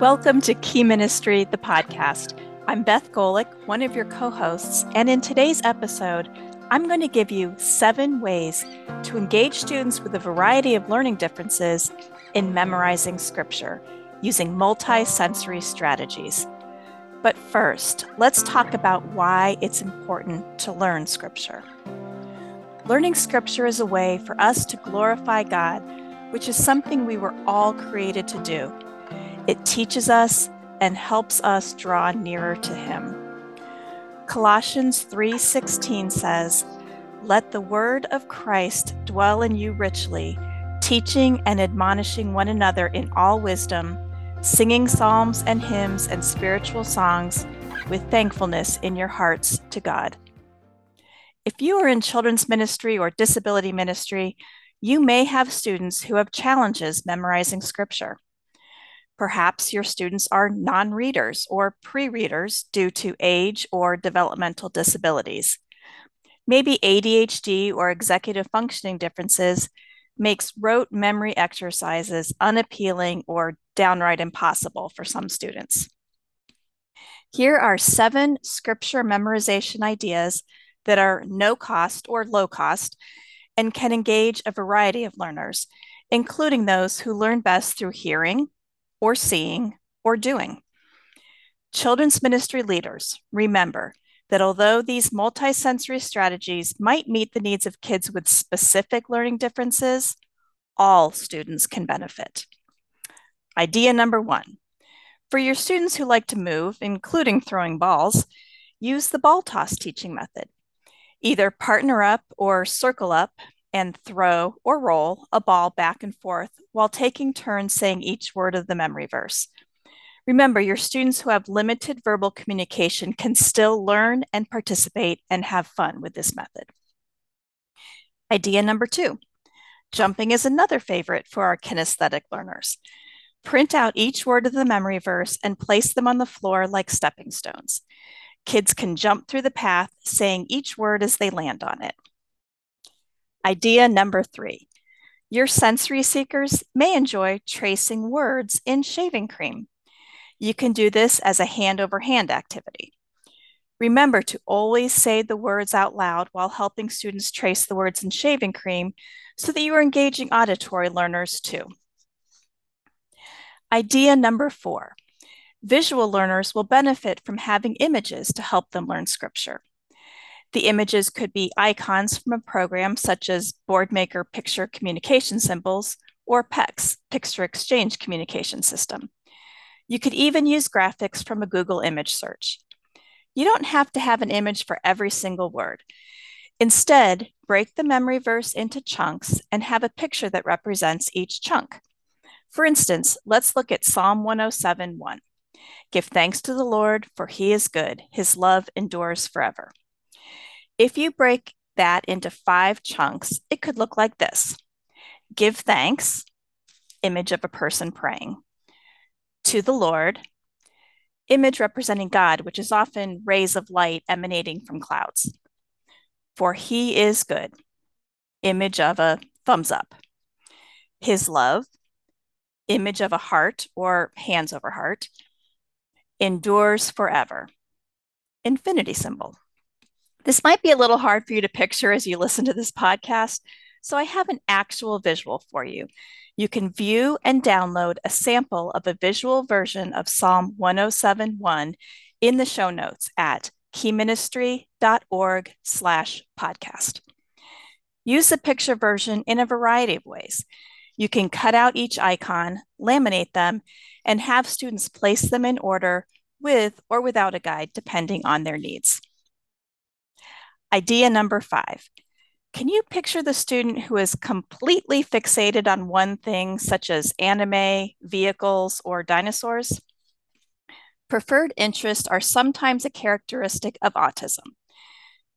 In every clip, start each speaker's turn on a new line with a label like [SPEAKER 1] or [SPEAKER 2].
[SPEAKER 1] Welcome to Key Ministry, the podcast. I'm Beth Golik, one of your co hosts, and in today's episode, I'm going to give you seven ways to engage students with a variety of learning differences in memorizing scripture using multi sensory strategies. But first, let's talk about why it's important to learn scripture. Learning scripture is a way for us to glorify God, which is something we were all created to do. It teaches us and helps us draw nearer to him. Colossians 3:16 says, "Let the word of Christ dwell in you richly, teaching and admonishing one another in all wisdom, singing psalms and hymns and spiritual songs with thankfulness in your hearts to God." If you are in children's ministry or disability ministry, you may have students who have challenges memorizing scripture. Perhaps your students are non readers or pre readers due to age or developmental disabilities. Maybe ADHD or executive functioning differences makes rote memory exercises unappealing or downright impossible for some students. Here are seven scripture memorization ideas that are no cost or low cost and can engage a variety of learners, including those who learn best through hearing, or seeing or doing. Children's ministry leaders, remember that although these multisensory strategies might meet the needs of kids with specific learning differences, all students can benefit. Idea number one for your students who like to move, including throwing balls, use the ball toss teaching method. Either partner up or circle up and throw or roll a ball back and forth while taking turns saying each word of the memory verse. Remember, your students who have limited verbal communication can still learn and participate and have fun with this method. Idea number two jumping is another favorite for our kinesthetic learners. Print out each word of the memory verse and place them on the floor like stepping stones. Kids can jump through the path, saying each word as they land on it. Idea number three your sensory seekers may enjoy tracing words in shaving cream. You can do this as a hand over hand activity. Remember to always say the words out loud while helping students trace the words in shaving cream so that you are engaging auditory learners too. Idea number four visual learners will benefit from having images to help them learn scripture. The images could be icons from a program such as Boardmaker Picture Communication Symbols or PECS, Picture Exchange Communication System. You could even use graphics from a Google image search. You don't have to have an image for every single word. Instead, break the memory verse into chunks and have a picture that represents each chunk. For instance, let's look at Psalm 107 1. Give thanks to the Lord, for he is good, his love endures forever. If you break that into five chunks, it could look like this Give thanks, image of a person praying. To the Lord, image representing God, which is often rays of light emanating from clouds. For he is good, image of a thumbs up. His love, image of a heart or hands over heart, endures forever. Infinity symbol. This might be a little hard for you to picture as you listen to this podcast, so I have an actual visual for you. You can view and download a sample of a visual version of Psalm 107.1 in the show notes at keyministry.org slash podcast. Use the picture version in a variety of ways. You can cut out each icon, laminate them, and have students place them in order with or without a guide, depending on their needs. Idea number five. Can you picture the student who is completely fixated on one thing, such as anime, vehicles, or dinosaurs? Preferred interests are sometimes a characteristic of autism.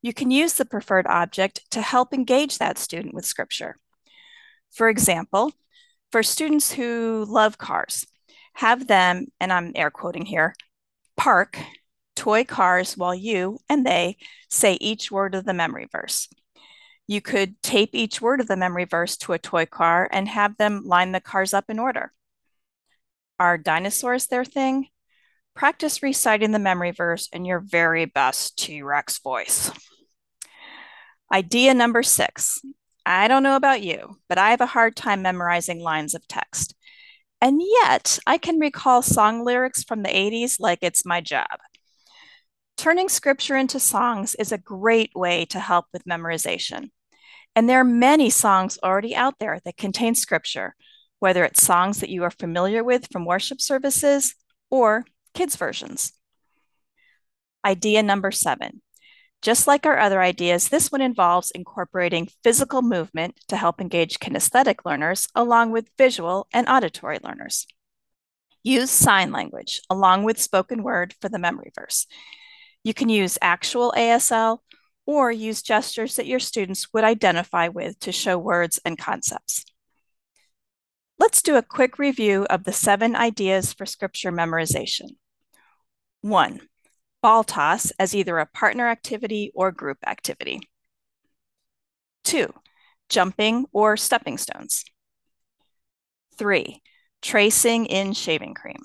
[SPEAKER 1] You can use the preferred object to help engage that student with scripture. For example, for students who love cars, have them, and I'm air quoting here, park toy cars while you and they say each word of the memory verse. You could tape each word of the memory verse to a toy car and have them line the cars up in order. Are dinosaurs their thing? Practice reciting the memory verse in your very best T Rex voice. Idea number six. I don't know about you, but I have a hard time memorizing lines of text. And yet, I can recall song lyrics from the 80s like it's my job. Turning scripture into songs is a great way to help with memorization. And there are many songs already out there that contain scripture, whether it's songs that you are familiar with from worship services or kids' versions. Idea number seven. Just like our other ideas, this one involves incorporating physical movement to help engage kinesthetic learners along with visual and auditory learners. Use sign language along with spoken word for the memory verse. You can use actual ASL or use gestures that your students would identify with to show words and concepts. Let's do a quick review of the seven ideas for scripture memorization. One, ball toss as either a partner activity or group activity. Two, jumping or stepping stones. Three, tracing in shaving cream.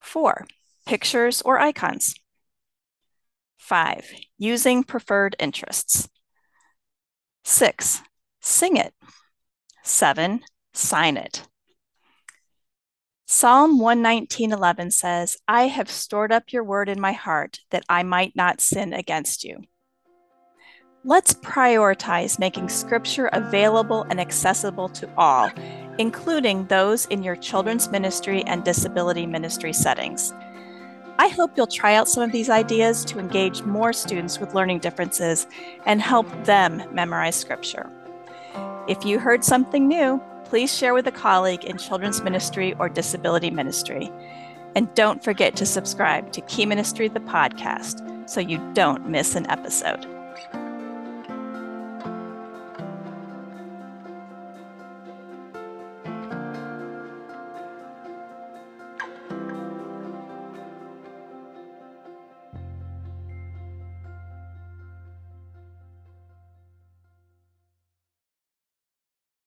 [SPEAKER 1] Four, pictures or icons. Five, using preferred interests. Six, sing it. Seven, sign it. Psalm 119:11 says, "I have stored up your word in my heart that I might not sin against you." Let's prioritize making scripture available and accessible to all, including those in your children's ministry and disability ministry settings. I hope you'll try out some of these ideas to engage more students with learning differences and help them memorize scripture. If you heard something new, please share with a colleague in children's ministry or disability ministry. And don't forget to subscribe to Key Ministry, the podcast, so you don't miss an episode.